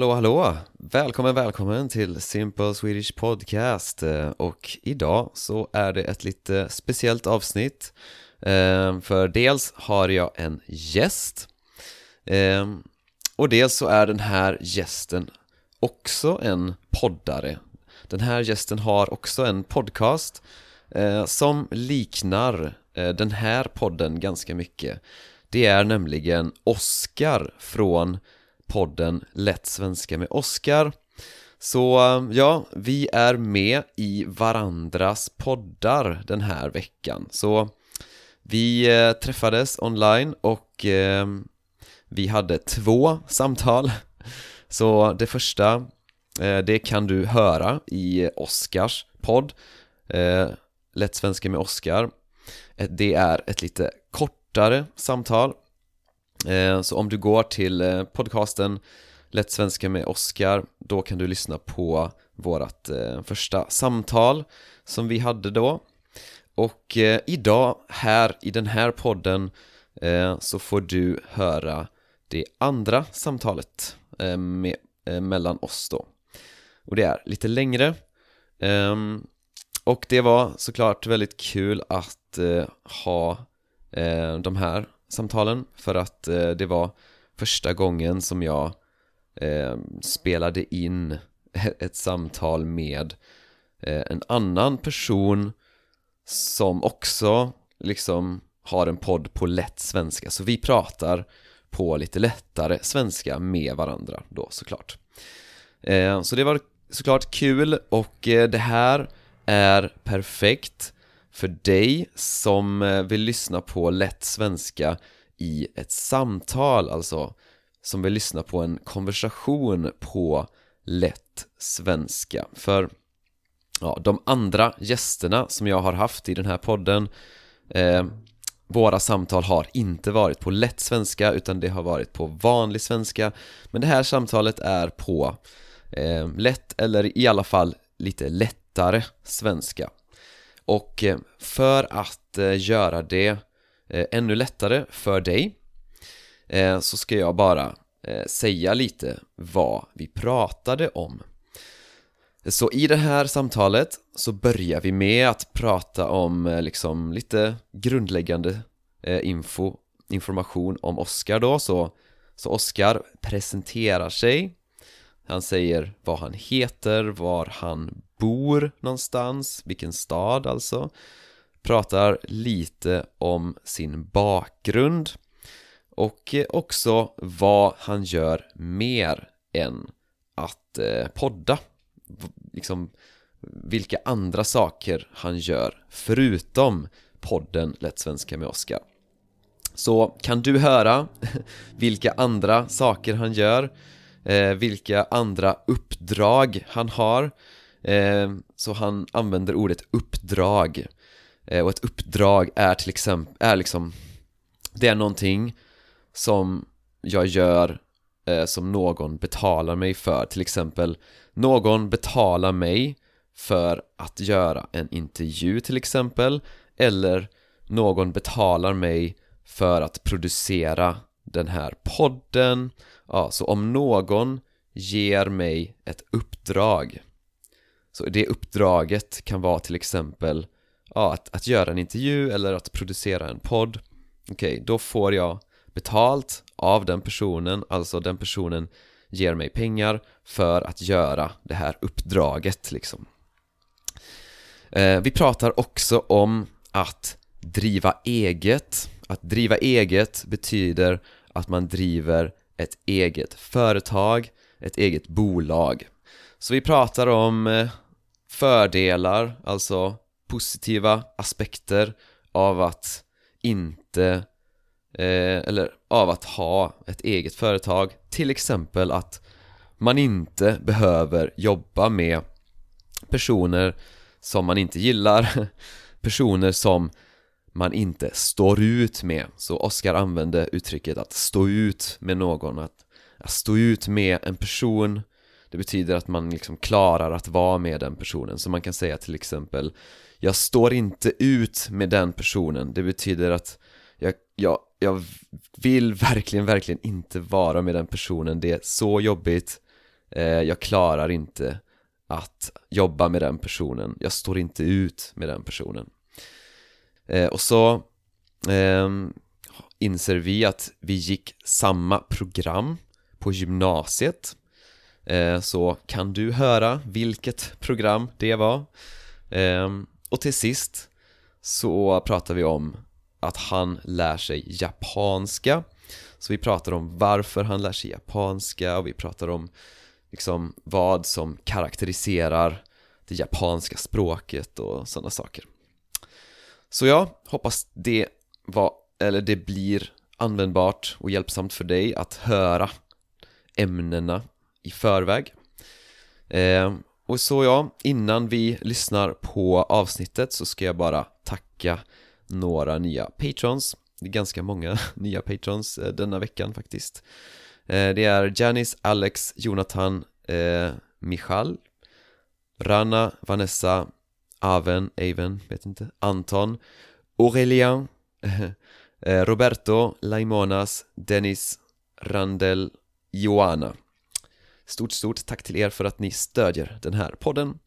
Hallå, hallå! Välkommen, välkommen till Simple Swedish Podcast. Eh, och idag så är det ett lite speciellt avsnitt. Eh, för dels har jag en gäst. Eh, och dels så är den här gästen också en poddare. Den här gästen har också en podcast som liknar den här podden ganska mycket. Det är nämligen Oskar från podden Lätt Svenska med Oskar Så ja, vi är med i varandras poddar den här veckan. Så vi eh, träffades online och eh, vi hade två samtal. Så det första, eh, det kan du höra i Oskars podd Lätt Svenska med Oskar Det är ett lite kortare samtal. Eh, så om du går till eh, podcasten Lätt Svenska med Oskar Då kan du lyssna på vårt eh, första samtal som vi hade då. Och idag, här i den här podden Så får du höra det andra samtalet med, mellan oss då. Och det är lite längre. Ehm, och det var såklart väldigt kul att ha de här samtalen för att eh, det var första gången som jag eh, spelade in ett samtal med eh, en annan person som också liksom har en podd på lätt svenska. Så vi pratar på lite lättare svenska med varandra då såklart. Eh, Så det var såklart kul och eh, det här är perfekt för dig som eh, vill lyssna på lätt svenska i ett samtal, alltså som vill lyssna på en konversation på lätt svenska. För ja, de andra gästerna som jag har haft i den här podden eh, Våra samtal har inte varit på lätt svenska utan det har varit på vanlig svenska Men det här samtalet är på eh, lätt eller i alla fall lite lättare svenska och eh, för att eh, göra det eh, ännu lättare för dig så ska jag bara säga lite vad vi pratade om. Så i det här samtalet så börjar vi med att prata om liksom lite grundläggande info, information om Oscar då. Så, så Oscar presenterar sig. Han säger vad han heter, var han bor någonstans, vilken stad alltså. Pratar lite om sin bakgrund och eh, också vad han gör mer än att eh, podda. Liksom vilka andra saker han gör förutom podden Lätt Svenska med Oskar Så kan du höra vilka andra saker han gör eh, vilka andra uppdrag han har. Eh, Så han använder ordet uppdrag. Eh, och ett uppdrag är till exempel, är liksom Det är någonting som jag gör eh, som någon betalar mig för. Till exempel någon betalar mig för att göra en intervju till exempel Eller någon betalar mig för att producera den här podden. Ja, så om någon ger mig ett uppdrag Så det uppdraget kan vara till exempel ja, att, att göra en intervju eller att producera en podd. Okej, då får jag betalt av den personen, alltså den personen ger mig pengar för att göra det här uppdraget liksom. Eh, Vi pratar också om att driva eget. Att driva eget betyder att man driver ett eget företag, ett eget bolag. Så vi pratar om eh, fördelar, alltså positiva aspekter av att inte eh, eller av att ha ett eget företag. Till exempel att man inte behöver jobba med personer som man inte gillar personer som man inte står ut med. Så Oscar använde uttrycket att stå ut med någon att, att stå ut med en person det betyder att man liksom klarar att vara med den personen. Så man kan säga till exempel Jag står inte ut med den personen. Det betyder att jag, jag, jag vill verkligen, verkligen inte vara med den personen. Det är så jobbigt. Eh, jag klarar inte att jobba med den personen, jag står inte ut med den personen. Eh, och så eh, inser vi att vi gick samma program på gymnasiet. Eh, så kan du höra vilket program det var? Ehm, och till sist så pratar vi om att han lär sig japanska. Så vi pratar om varför han lär sig japanska och vi pratar om liksom vad som karaktäriserar det japanska språket och sådana saker så jag hoppas det var, eller det blir användbart och hjälpsamt för dig att höra ämnena i förväg. Eh, Och så ja, innan vi lyssnar på avsnittet så ska jag bara tacka några nya patrons. Det är ganska många nya patrons eh, denna veckan faktiskt. Eh, Det är Janice, Alex, Jonathan, eh, Michal Rana, Vanessa, Aven, Aven, vet inte, Anton, Aurelien, eh, Roberto, Laimonas, Dennis, Randel, Joana. Stort, stort tack till er för att ni stödjer den här podden.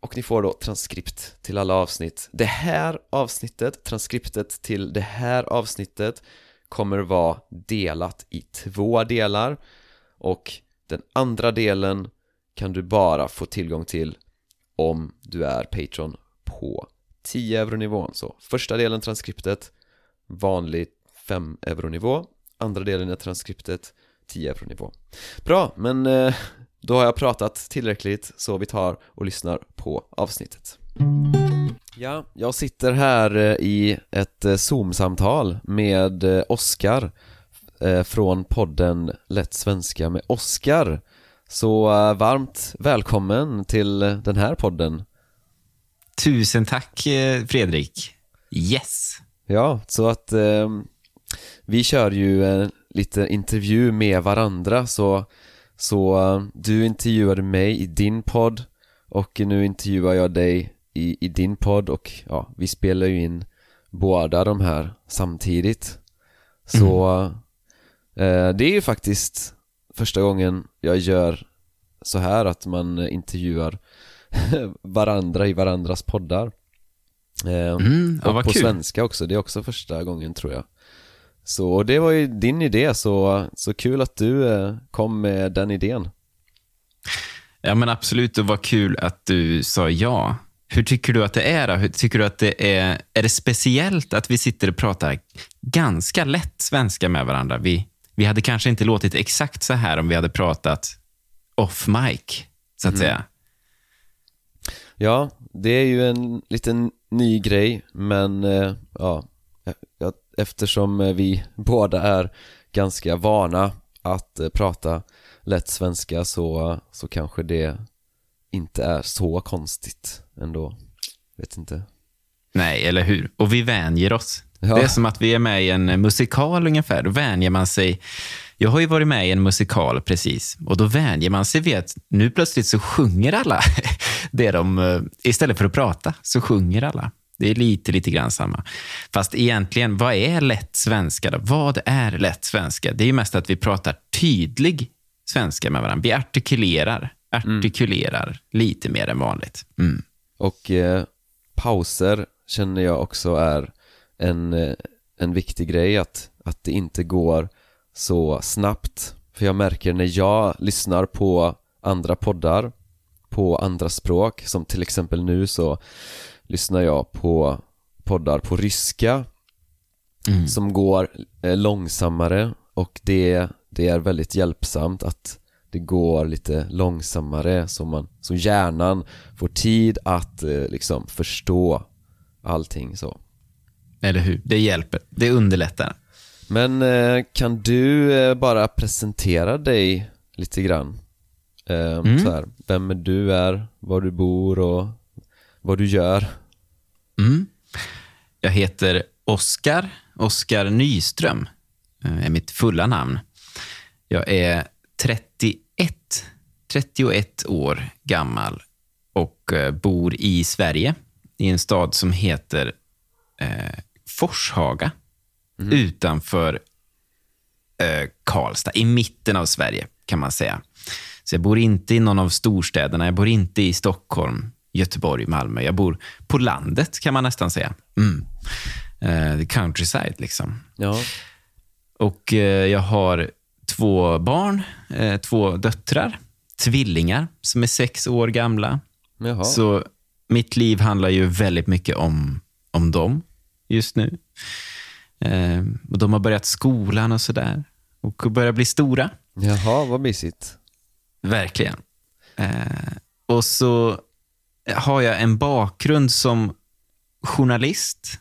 Och ni får då transkript till alla avsnitt. Det här avsnittet, transkriptet till det här avsnittet kommer vara delat i två delar. Och den andra delen kan du bara få tillgång till om du är Patreon på 10 euronivån Så första delen transkriptet, vanlig 5 euronivå Andra delen är transkriptet, 10 euronivå Bra, men eh, då har jag pratat tillräckligt så vi tar och lyssnar på avsnittet. Ja, jag sitter här eh, i ett eh, Zoom-samtal med Oskar från podden Lätt Svenska med Oskar så varmt välkommen till den här podden. Tusen tack Fredrik. Yes. Ja, så att eh, vi kör ju eh, lite intervju med varandra. Så, så uh, du intervjuade mig i din podd och nu intervjuar jag dig i, i din podd och ja, vi spelar ju in båda de här samtidigt. Så mm. uh, det är ju faktiskt första gången jag gör så här att man intervjuar varandra i varandras poddar eh, mm, ja, och på kul. svenska också, det är också första gången tror jag så det var ju din idé, så, så kul att du eh, kom med den idén. Ja men absolut, och vad kul att du sa ja. Hur tycker du att det är då? Hur tycker du att det är, är det speciellt att vi sitter och pratar ganska lätt svenska med varandra? Vi, vi hade kanske inte låtit exakt så här om vi hade pratat off mic, så att mm. säga. Ja, det är ju en liten ny grej, men eh, ja, jag eftersom eh, vi båda är ganska vana att eh, prata lätt svenska så, så kanske det inte är så konstigt ändå. Vet inte. Nej, eller hur? Och vi vänjer oss. Ja. Det är som att vi är med i en musikal ungefär. Då vänjer man sig. Jag har ju varit med i en musikal precis och då vänjer man sig vid att nu plötsligt så sjunger alla. det de, eh, istället för att prata så sjunger alla. Det är lite, lite grann samma. Fast egentligen, vad är lätt svenska då? Vad är lätt svenska? Det är ju mest att vi pratar tydlig svenska med varandra. Vi artikulerar, artikulerar mm. lite mer än vanligt. Mm. Och eh, pauser känner jag också är en, eh, en viktig grej, att, att det inte går så snabbt. För jag märker när jag lyssnar på andra poddar på andra språk, som till exempel nu så lyssnar jag på poddar på ryska mm. som går eh, långsammare och det, det är väldigt hjälpsamt att det går lite långsammare så, man, så hjärnan får tid att eh, liksom förstå allting så Eller hur, det hjälper, det underlättar Men eh, kan du bara presentera dig lite grann? Mm. Så här, vem du är, var du bor och vad du gör. Mm. Jag heter Oskar, Oskar Nyström eh, är mitt fulla namn. Jag är 31, 31 år gammal och eh, bor i Sverige i en stad som heter eh, Forshaga mm. utanför eh, Karlstad, i mitten av Sverige kan man säga. Så jag bor inte i någon av storstäderna. Jag bor inte i Stockholm, Göteborg, Malmö. Jag bor på landet kan man nästan säga. Mm. Uh, countryside liksom. Ja. Och uh, jag har två barn, uh, två döttrar, tvillingar som är sex år gamla. Jaha. Så mitt liv handlar ju väldigt mycket om, om dem just nu. Eh, och De har börjat skolan och sådär. Och börjar bli stora. Jaha, vad mysigt. Verkligen. Eh, och så har jag en bakgrund som journalist,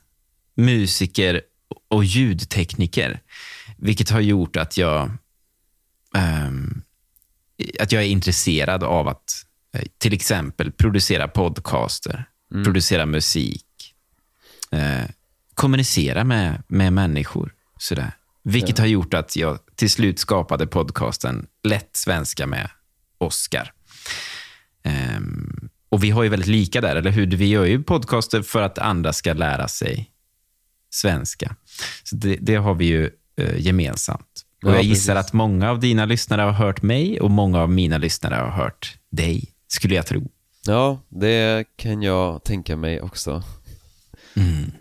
musiker och ljudtekniker. Vilket har gjort att jag, ehm, att jag är intresserad av att eh, till exempel producera podcaster, producera musik, eh, kommunicera med, med människor. Sådär. Vilket har gjort att jag till slut skapade podcasten Lätt svenska med Oscar. Ehm, och vi har ju väldigt lika där, eller hur? Vi gör ju podcaster för att andra ska lära sig svenska. Så det, det har vi ju eh, gemensamt. Och Ja, jag gissar precis. att många av dina lyssnare har hört mig och många av mina lyssnare har hört dig, skulle jag tro. Ja, det kan jag tänka mig också.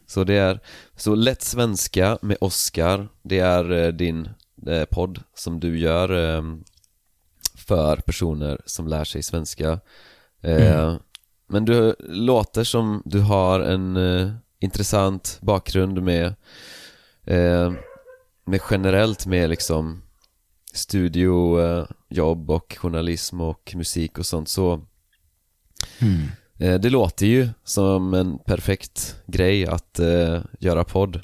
Så det är så lätt svenska med Oscar. Det är eh, din eh, podd som du gör eh, för personer som lär sig svenska. Eh, Men du låter som du har en eh, intressant bakgrund med, eh, med generellt med liksom studiojobb och journalism och musik och sånt så Eh, Det låter ju som en perfekt grej att eh, göra podd.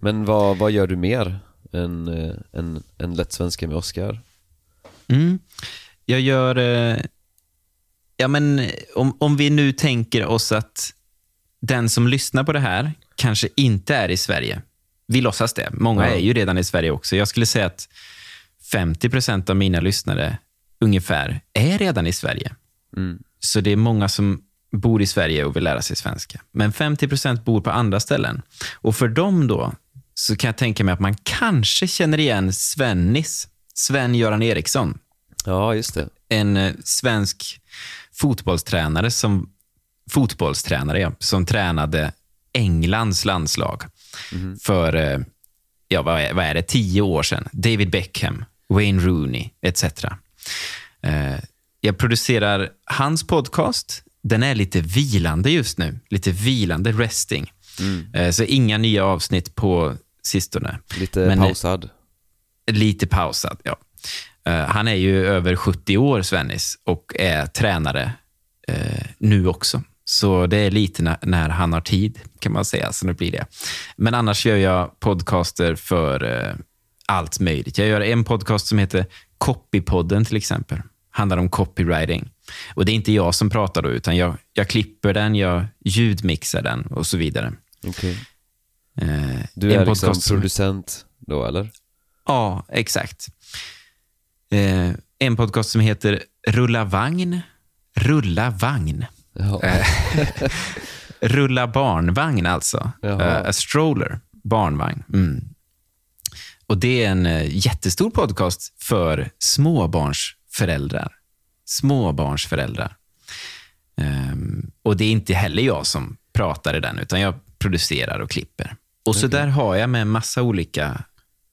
Men vad, vad gör du mer än, eh, än, än lätt svenska med Oscar? Mm. Jag gör... Eh, ja, men eh, om, om vi nu tänker oss att den som lyssnar på det här kanske inte är i Sverige. Vi låtsas det. Många Ja. är ju redan i Sverige också. Jag skulle säga att 50 procent av mina lyssnare ungefär är redan i Sverige. Mm. Så det är många som bor i Sverige och vill lära sig svenska. Men 50 procent bor på andra ställen. Och för dem då så kan jag tänka mig att man kanske känner igen Svennis, Sven-Göran Eriksson Ja, just det. en eh, svensk fotbollstränare som fotbollstränare ja, som tränade Englands landslag för eh, ja, vad, är, vad är det, tio år sedan. David Beckham, Wayne Rooney etc. Eh, jag producerar hans podcast. Den är lite vilande just nu. Lite vilande, resting. Eh, så inga nya avsnitt på sistone. Lite Men- pausad. Lite pausad, ja. Eh, han är ju över 70 år, Svennis, och är tränare eh, nu också. Så det är lite när, han har tid, kan man säga. Så nu blir det. Men annars gör jag podcaster för eh, allt möjligt. Jag gör en podcast som heter Copypodden till exempel. Handlar om copywriting. Och Det är inte jag som pratar då, utan jag, jag klipper den, jag ljudmixar den och så vidare. Okej. Eh, Du en är liksom producent då, eller? Ja, exakt. Eh, en podcast som heter Rulla vagn. Rulla vagn. Eh, Rulla barnvagn alltså. Eh, a stroller, barnvagn. Mm. Och Det är en eh, jättestor podcast för småbarnsföräldrar. Småbarnsföräldrar. Ehm, och det är inte heller jag som pratar i den, utan jag producerar och klipper. Och så där har jag med en massa olika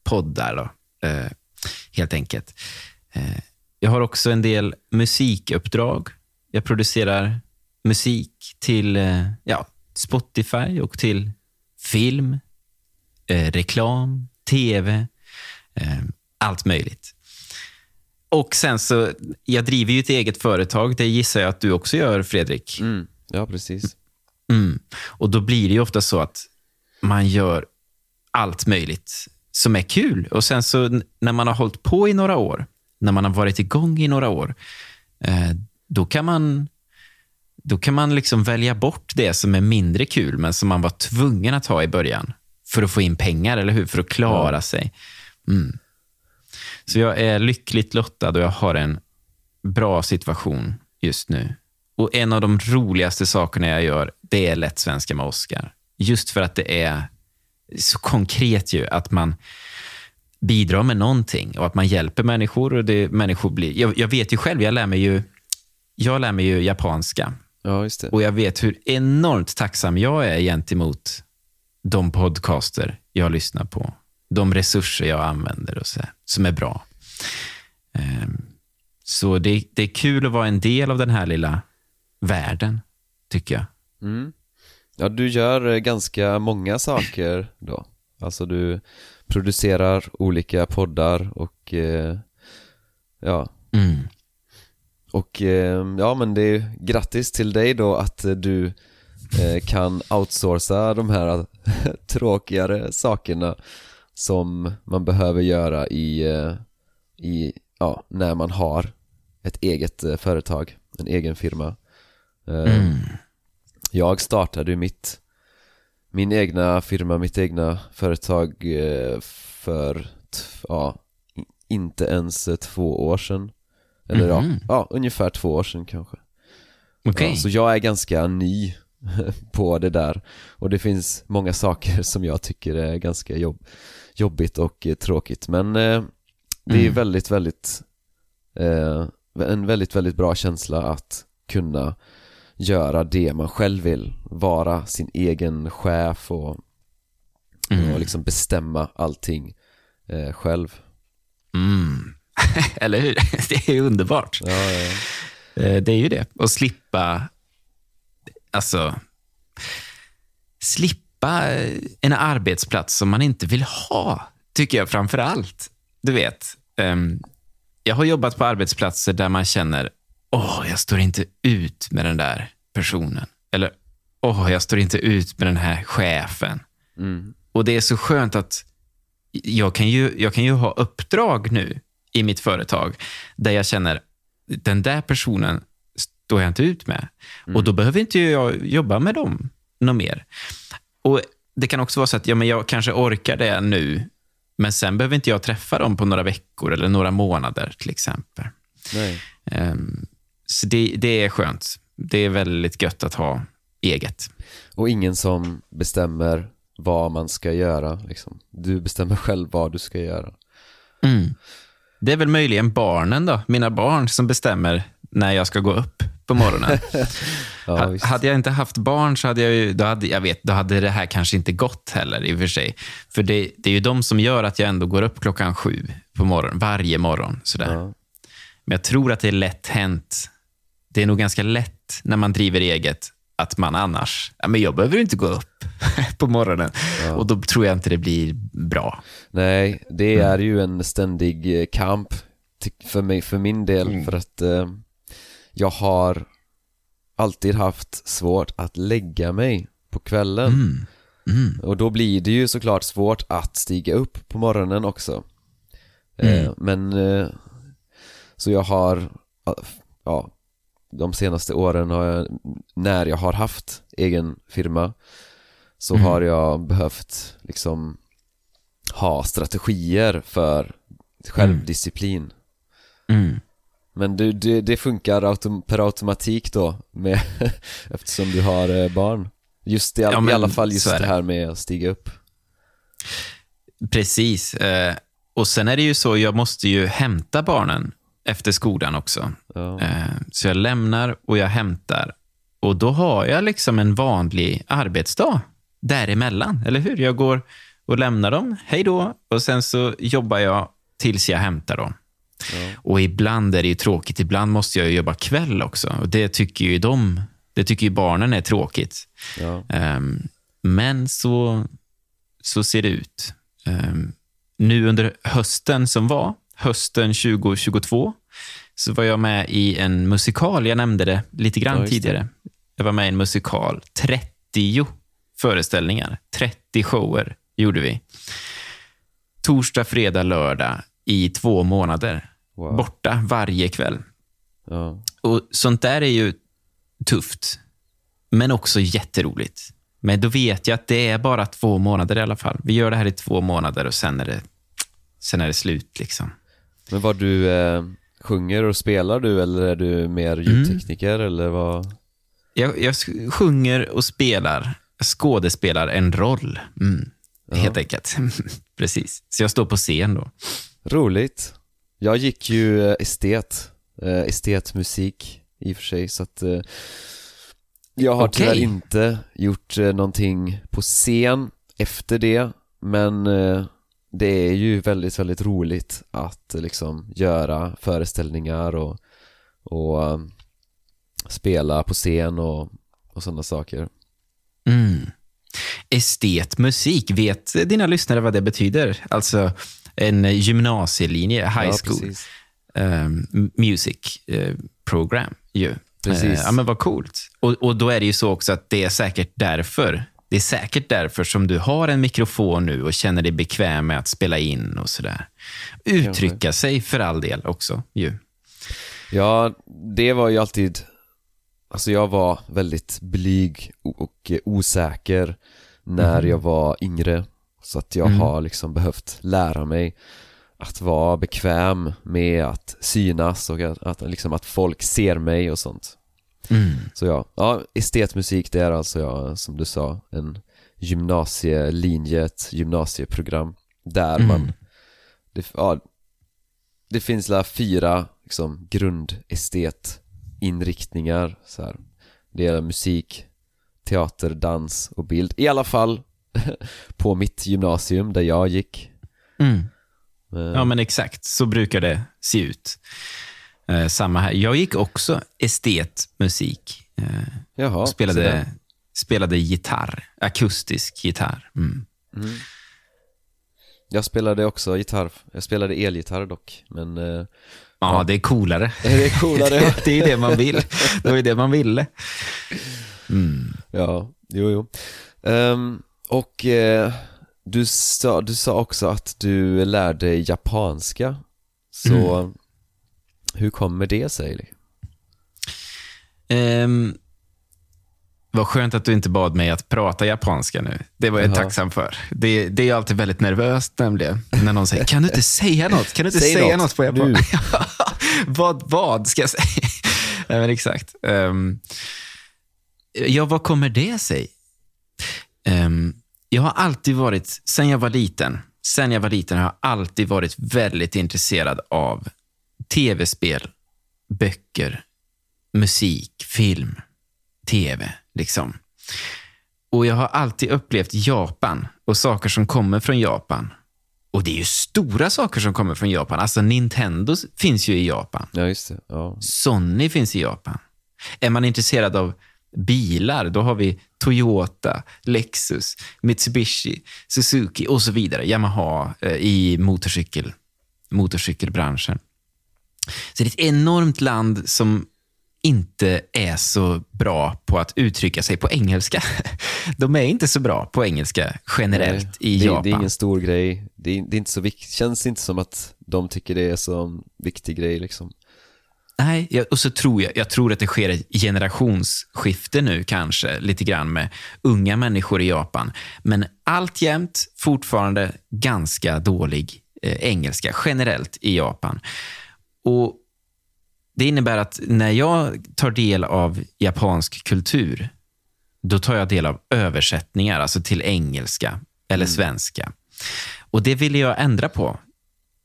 poddar, då, eh, helt enkelt. Eh, jag har också en del musikuppdrag. Jag producerar musik till eh, ja, Spotify och till film, reklam, tv, allt möjligt. Och sen så, jag driver ju ett eget företag. Det gissar jag att du också gör, Fredrik. Mm. Ja, precis. Mm. Och då blir det ju ofta så att man gör allt möjligt som är kul. Och sen så när man har hållit på i några år, när man har varit igång i några år, eh, då kan man då kan man liksom välja bort det som är mindre kul, men som man var tvungen att ha i början för att få in pengar, eller hur? För att klara sig. Mm. Så jag är lyckligt lottad och jag har en bra situation just nu. Och en av de roligaste sakerna jag gör, det är lätt svenska med Oscar. Just för att det är så konkret ju att man... bidrar med någonting och att man hjälper människor. och det, människor blir, jag, jag vet ju själv, jag lär mig ju, jag lär mig ju japanska. Ja. Och jag vet hur enormt tacksam jag är gentemot de podcaster jag lyssnar på. De resurser jag använder och så här, som är bra. Ehm, så det, det är kul att vara en del av den här lilla världen, tycker jag. Mm. Ja, du gör eh, ganska många saker då. Alltså du producerar olika poddar och eh, ja. Mm. Och eh, ja, men det är grattis till dig då att du eh, kan outsourca de här tråkigare sakerna som man behöver göra i, eh, i ja, när man har ett eget eh, företag, en egen firma. Eh, Mm. Jag startade mitt, min egna firma, mitt egna företag för, ja, inte ens två år sedan. Eller Mhm. ja, ja, ungefär två år sedan kanske. Okej. Ja, så jag är ganska ny på det där och det finns många saker som jag tycker är ganska jobb, jobbigt och eh, tråkigt men eh, det är Mm. väldigt, väldigt eh, en väldigt, väldigt bra känsla att kunna göra det man själv vill vara sin egen chef och, Mm. och liksom bestämma allting eh, själv Mm. Eller hur? Det är underbart. ja, ja. Det är ju det. Och slippa, alltså, slippa eh, en arbetsplats som man inte vill ha, tycker jag framför allt. Du vet, ehm, jag har jobbat på arbetsplatser där man känner, åh, jag står inte ut med den där personen. Eller, åh, jag står inte ut med den här chefen. Mm. Och det är så skönt att jag kan ju, jag kan ju ha uppdrag nu i mitt företag där jag känner den där personen står jag inte ut med. Och då behöver inte jag jobba med dem något mer. Och Det kan också vara så att ja, men jag kanske orkar det nu, men sen behöver inte jag träffa dem på några veckor eller några månader till exempel. Nej. Ehm, så det, det är skönt. Det är väldigt gött att ha eget. Och ingen som bestämmer vad man ska göra liksom. Du bestämmer själv vad du ska göra Mm. Det är väl möjligen barnen då, mina barn, som bestämmer när jag ska gå upp på morgonen. Ja, hade jag inte haft barn så hade jag ju, då hade, jag vet, då hade det här kanske inte gått heller i och för sig. För det, det är ju de som gör att jag ändå går upp klockan sju på morgonen, varje morgon. Sådär. Ja. Men jag tror att det är lätt hänt. Det är nog ganska lätt när man driver eget att man annars, ja, men jag behöver inte gå upp på morgonen. Och då tror jag inte det blir bra. Nej, det är ju en ständig eh, kamp för mig, för min del för att eh, jag har alltid haft svårt att lägga mig på kvällen Mm. Mm. och då blir det ju såklart svårt att stiga upp på morgonen också eh, Mm. Men eh, så jag har, ja, de senaste åren har jag, när jag har haft egen firma så Mm. har jag behövt liksom ha strategier för självdisciplin Mm. Men du, det, det funkar autom per automatik då med, eftersom du har eh, barn Just i, all, Ja, men i alla fall just det det. här med att stiga upp Precis. Eh, och sen är det ju så, jag måste ju hämta barnen efter skolan också. ja. Eh, så jag lämnar och jag hämtar. Och då har jag liksom en vanlig arbetsdag däremellan, eller hur? Jag går och lämnar dem, hej då, och sen så jobbar jag tills jag hämtar dem. Ja. Och ibland är det tråkigt, ibland måste jag jobba kväll också. Och det tycker ju de, det tycker ju barnen är tråkigt. Ja. Ehm, men så, så ser det ut. Ehm, nu under hösten som var, hösten 2022, så var jag med i en musikal. Jag nämnde det lite grann Ja, tidigare. Jag var med i en musikal. 30 föreställningar, 30 shower gjorde vi. Torsdag, fredag, lördag i två månader. Wow. Borta varje kväll. Ja. Och sånt där är ju tufft, men också jätteroligt. Men då vet jag att det är bara två månader i alla fall. Vi gör det här i två månader och sen är det, sen är det slut. liksom. Men vad du eh, sjunger och spelar du eller är du mer Mm. ljudtekniker eller vad? Jag, jag sjunger och spelar, skådespelar en roll. Mm, Helt enkelt. precis. Så jag står på scen då. Roligt. Jag gick ju eh, estet, eh, estetmusik i och för sig, så att eh, jag har Okej. tyvärr inte gjort någonting på scen efter det, men det är ju väldigt, väldigt roligt att liksom göra föreställningar och, och spela på scen och, och sådana saker. Mm. Estetmusik, vet dina lyssnare vad det betyder? Alltså en gymnasielinje, high Ja, school precis. um, music eh, program. Ju. Precis. Eh, ja, men vad coolt. Och, och då är det ju så också att det är säkert därför det är säkert därför som du har en mikrofon nu och känner dig bekväm med att spela in och sådär. Uttrycka sig för all del också. Ju. Ja, det var ju alltid Alltså jag var väldigt blyg och osäker när jag var yngre Så att jag Mm. har liksom behövt lära mig att vara bekväm med att synas och att, att, liksom att folk ser mig och sånt Mm. Så ja, ja estetmusik det är alltså ja, som du sa en gymnasielinje, ett gymnasieprogram där Mm. man det, ja, det finns la fyra liksom, grundestetinriktningar så här. Det är musik, teater, dans och bild I alla fall på mitt gymnasium där jag gick Mm. Eh, Ja, men exakt. Så brukar det se ut. Eh, samma här. Jag gick också estetmusik. Eh, Jaha, spelade, spelade gitarr. Akustisk gitarr. Mm. Jag spelade också gitarr, jag spelade elgitarr dock Men eh, Ja, det är coolare. det är coolare det är det man vill. Det var ju det man ville. Ja, jo jo Ehm, Och eh, du, sa, du sa också att du lärde japanska Så hur kommer det sig? Ehm, vad skönt att du inte bad mig att prata japanska nu. Det var jag Jaha. tacksam för. Det, det är alltid väldigt nervöst nämligen. När någon säger, kan du inte säga något? Kan du inte Säg säga något, något, på nu." japanska? vad, vad ska jag säga? Nej, men exakt. Um, ja, vad kommer det sig? Ehm, jag har alltid varit, sen jag var liten, sen jag var liten har jag alltid varit väldigt intresserad av tv-spel, böcker, musik, film, tv. Liksom. Och jag har alltid upplevt Japan och saker som kommer från Japan. Och det är ju stora saker som kommer från Japan. Alltså Nintendo finns ju i Japan. Ja just det, ja Sony finns i Japan. Är man intresserad av bilar, då har vi Toyota, Lexus, Mitsubishi, Suzuki och så vidare. Yamaha eh, i motorcykel, motorcykelbranschen. Så det är ett enormt land som inte är så bra på att uttrycka sig på engelska. De är inte så bra på engelska generellt Nej, i det, Japan. det är ingen stor grej Det är, det är inte så viktigt, känns inte som att de tycker det är så en viktig grej liksom Nej, jag, och så tror jag, jag tror att det sker ett generationsskifte nu kanske, lite grann med unga människor i Japan. Men alltjämt fortfarande ganska dålig eh, engelska generellt i Japan. Och Det innebär att när jag tar del av japansk kultur, då tar jag del av översättningar, alltså till engelska eller svenska. Och Det ville jag ändra på.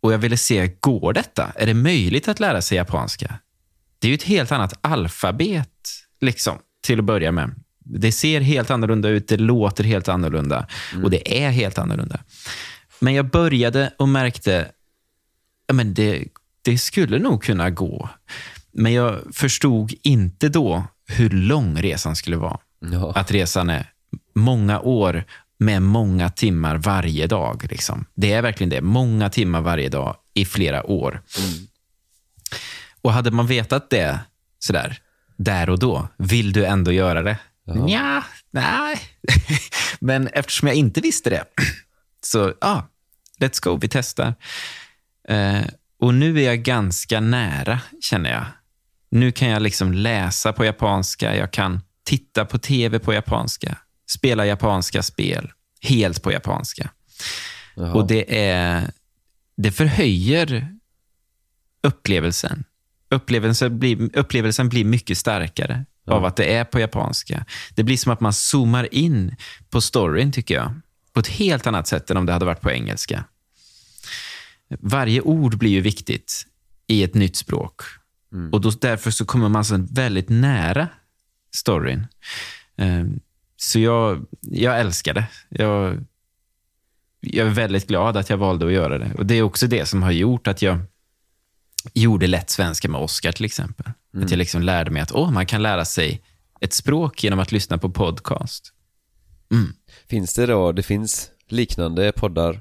Och Jag ville se, går detta? Är det möjligt att lära sig japanska? Det är ju ett helt annat alfabet, liksom, till att börja med. Det ser helt annorlunda ut, det låter helt annorlunda och det är helt annorlunda. Men jag började och märkte ja, men det, det skulle nog kunna gå. Men jag förstod inte då hur lång resan skulle vara. Ja, Att resan är många år med många timmar varje dag. Liksom. Det är verkligen det. Många timmar varje dag i flera år. Och hade man vetat det sådär, där och då, vill du ändå göra det? Ja, nej. Men eftersom jag inte visste det, så ja, let's go, vi testar. Eh, och nu är jag ganska nära, känner jag. Nu kan jag liksom läsa på japanska, jag kan titta på tv på japanska, spela japanska spel helt på japanska. Jaha. Och det, är, det förhöjer upplevelsen. Upplevelsen blir, upplevelsen blir mycket starkare av att det är på japanska. Det blir som att man zoomar in på storyn, tycker jag. på ett helt annat sätt än om det hade varit på engelska. Varje ord blir ju viktigt i ett nytt språk. Mm. Och då, därför så kommer man så väldigt nära storyn. Um, så jag, jag älskar det. Jag, jag är väldigt glad att jag valde att göra det. Och Det är också det som har gjort att jag gjorde lätt svenska med Oscar till exempel. Mm. Att jag liksom lärde mig att oh, man kan lära sig ett språk genom att lyssna på podcast. Mm. Finns det då, det finns liknande poddar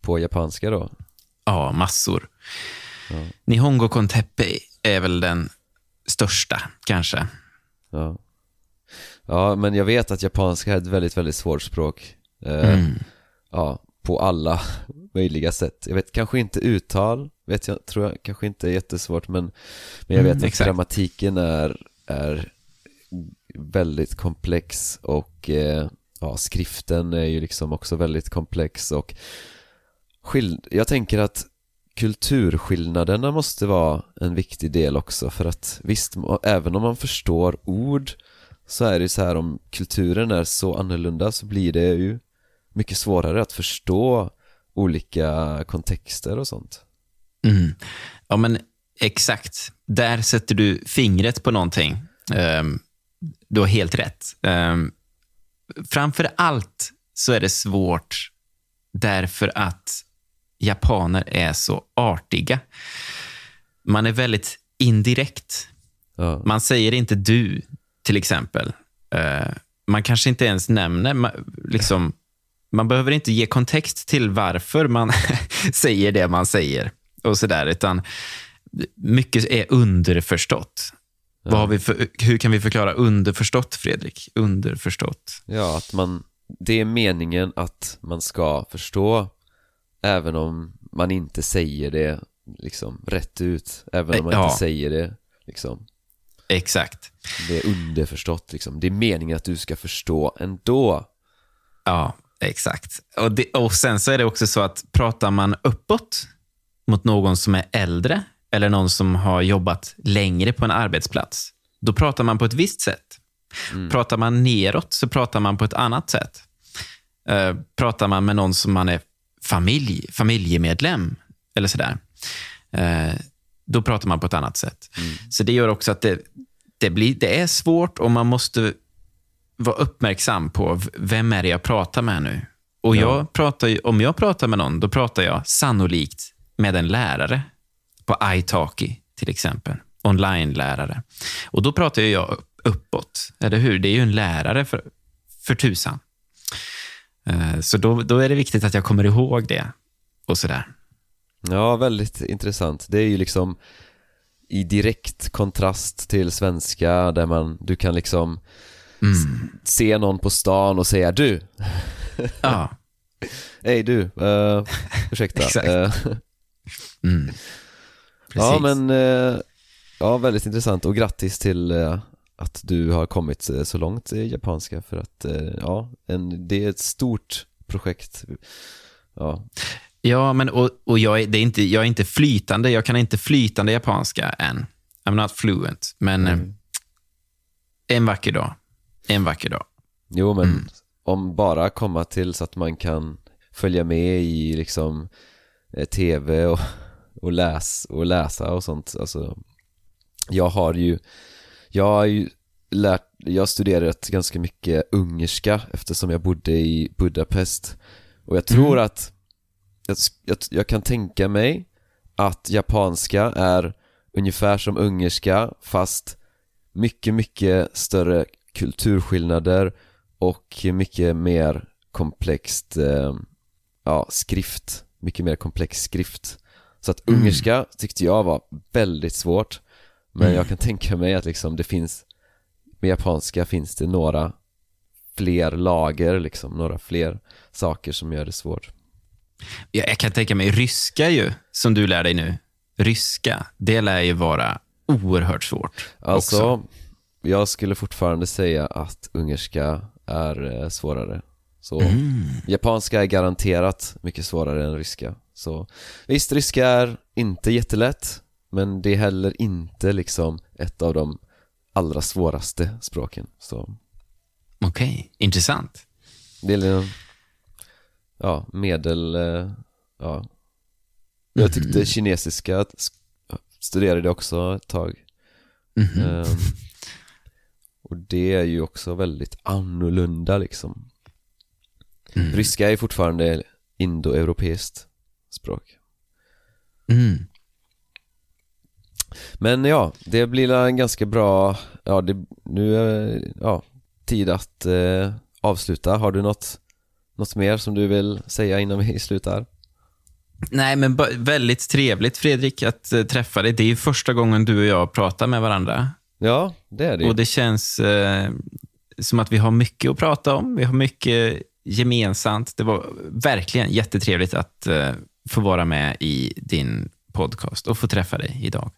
på japanska då? Ja, massor. Ja. Nihongo Kontepei är väl den största, kanske. Ja. Ja, men jag vet att japanska är ett väldigt, väldigt svårt språk. Eh, mm. Ja, på alla möjliga sätt. Jag vet kanske inte uttal, vet jag, tror jag kanske inte är jättesvårt, men, men jag vet mm, att exakt. grammatiken är, är väldigt komplex och eh, ja, skriften är ju liksom också väldigt komplex och skill jag tänker att kulturskillnaderna måste vara en viktig del också för att visst, även om man förstår ord så är det så här om kulturen är så annorlunda så blir det ju mycket svårare att förstå olika kontexter och sånt. Mm. Ja men exakt, där sätter du fingret på någonting. Um, du har helt rätt. Um, framför allt så är det svårt därför att japaner är så artiga. Man är väldigt indirekt. Ja. Man säger inte du, till exempel. Uh, man kanske inte ens nämner, liksom, man behöver inte ge kontext till varför man säger det man säger och sådär, utan mycket är underförstått. Ja. Vad har vi för, hur kan vi förklara underförstått, Fredrik? Underförstått. Ja, att man, det är meningen att man ska förstå även om man inte säger det liksom rätt ut, även om man ja. inte säger det liksom. Exakt. Det är underförstått liksom. Det är meningen att du ska förstå ändå. Ja, exakt. Och, det, och sen så är det också så att pratar man uppåt mot någon som är äldre eller någon som har jobbat längre på en arbetsplats, då pratar man på ett visst sätt. Mm. Pratar man neråt så pratar man på ett annat sätt. Uh, pratar man med någon som man är familj, familjemedlem eller sådär, uh, då pratar man på ett annat sätt. Mm. Så det gör också att det, det, blir, det är svårt och man måste vara uppmärksam på vem är det jag pratar med nu. Och ja. jag pratar, Om jag pratar med någon, då pratar jag sannolikt med en lärare på italki till exempel. Online-lärare. Och då pratar jag uppåt, eller hur? Det är ju en lärare för, för tusan. Eh, så då, då är det viktigt att jag kommer ihåg det och sådär. Ja, väldigt intressant. Det är ju liksom i direkt kontrast till svenska där man, du kan liksom mm. se någon på stan och säga du. Ja. Hej du, uh, ursäkta. Exakt. Uh, mm. Ja men, uh, ja väldigt intressant och grattis till uh, att du har kommit så långt i japanska för att, ja, en, det är ett stort projekt. Ja. Ja, men och, och jag, är, det är inte, jag är inte flytande, jag kan inte flytande japanska än. I'm not fluent, men mm. en vacker dag en vacker dag. Jo, men mm. om bara komma till så att man kan följa med i liksom eh, tv och, och, läs, och läsa och sånt. Alltså, jag har ju, jag har ju lärt, jag har studerat ganska mycket ungerska eftersom jag bodde i Budapest. Och jag tror mm. att, jag, jag, jag kan tänka mig att japanska är ungefär som ungerska fast mycket, mycket större kulturskillnader och mycket mer komplext eh, ja, skrift, mycket mer komplex skrift. Så att mm. ungerska tyckte jag var väldigt svårt, men mm. jag kan tänka mig att liksom det finns, med japanska finns det några fler lager liksom, några fler saker som gör det svårt. Ja, jag kan tänka mig ryska ju, som du lär dig nu. Ryska, det lär ju vara oerhört svårt. Alltså, också jag skulle fortfarande säga att ungerska är eh, svårare. Så mm. japanska är garanterat mycket svårare än ryska. Så visst, ryska är inte jättelätt, men det är heller inte liksom ett av de allra svåraste språken. Så. Okej, okay. intressant. Det är, ja, medel, eh, ja. Jag tyckte kinesiska, studerade också ett tag. Mhm. Ehm, och det är ju också väldigt annorlunda liksom. Mm. Ryska är fortfarande indoeuropeiskt språk. Mm. Men ja, det blir en ganska bra, ja det, nu är ja, tid att eh, avsluta. Har du något, något mer som du vill säga innan vi slutar? Nej, men väldigt trevligt Fredrik att eh, träffa dig. Det är ju första gången du och jag pratar med varandra. Ja, det är det. Och det känns eh, som att vi har mycket att prata om. Vi har mycket gemensamt. Det var verkligen jättetrevligt att eh, få vara med i din podcast och få träffa dig idag.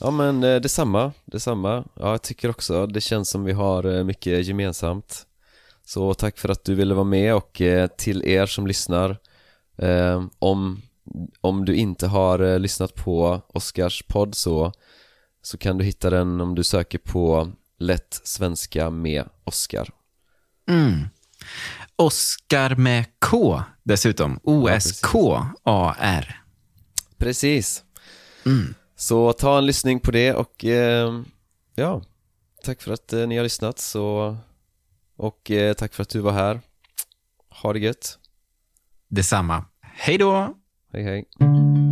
Ja men eh, detsamma, detsamma. Ja, jag tycker också det känns som vi har eh, mycket gemensamt. Så tack för att du ville vara med och eh, till er som lyssnar eh, om, om du inte har eh, lyssnat på Oscars podd så, så kan du hitta den om du söker på lätt svenska med Oscar. Mm. Oscar med K dessutom. O-S-K-A-R. Precis. Mm. Så ta en lyssning på det och eh, ja, tack för att eh, ni har lyssnat så och eh, tack för att du var här. Ha det gött. Detsamma. Hej då! Hej hej.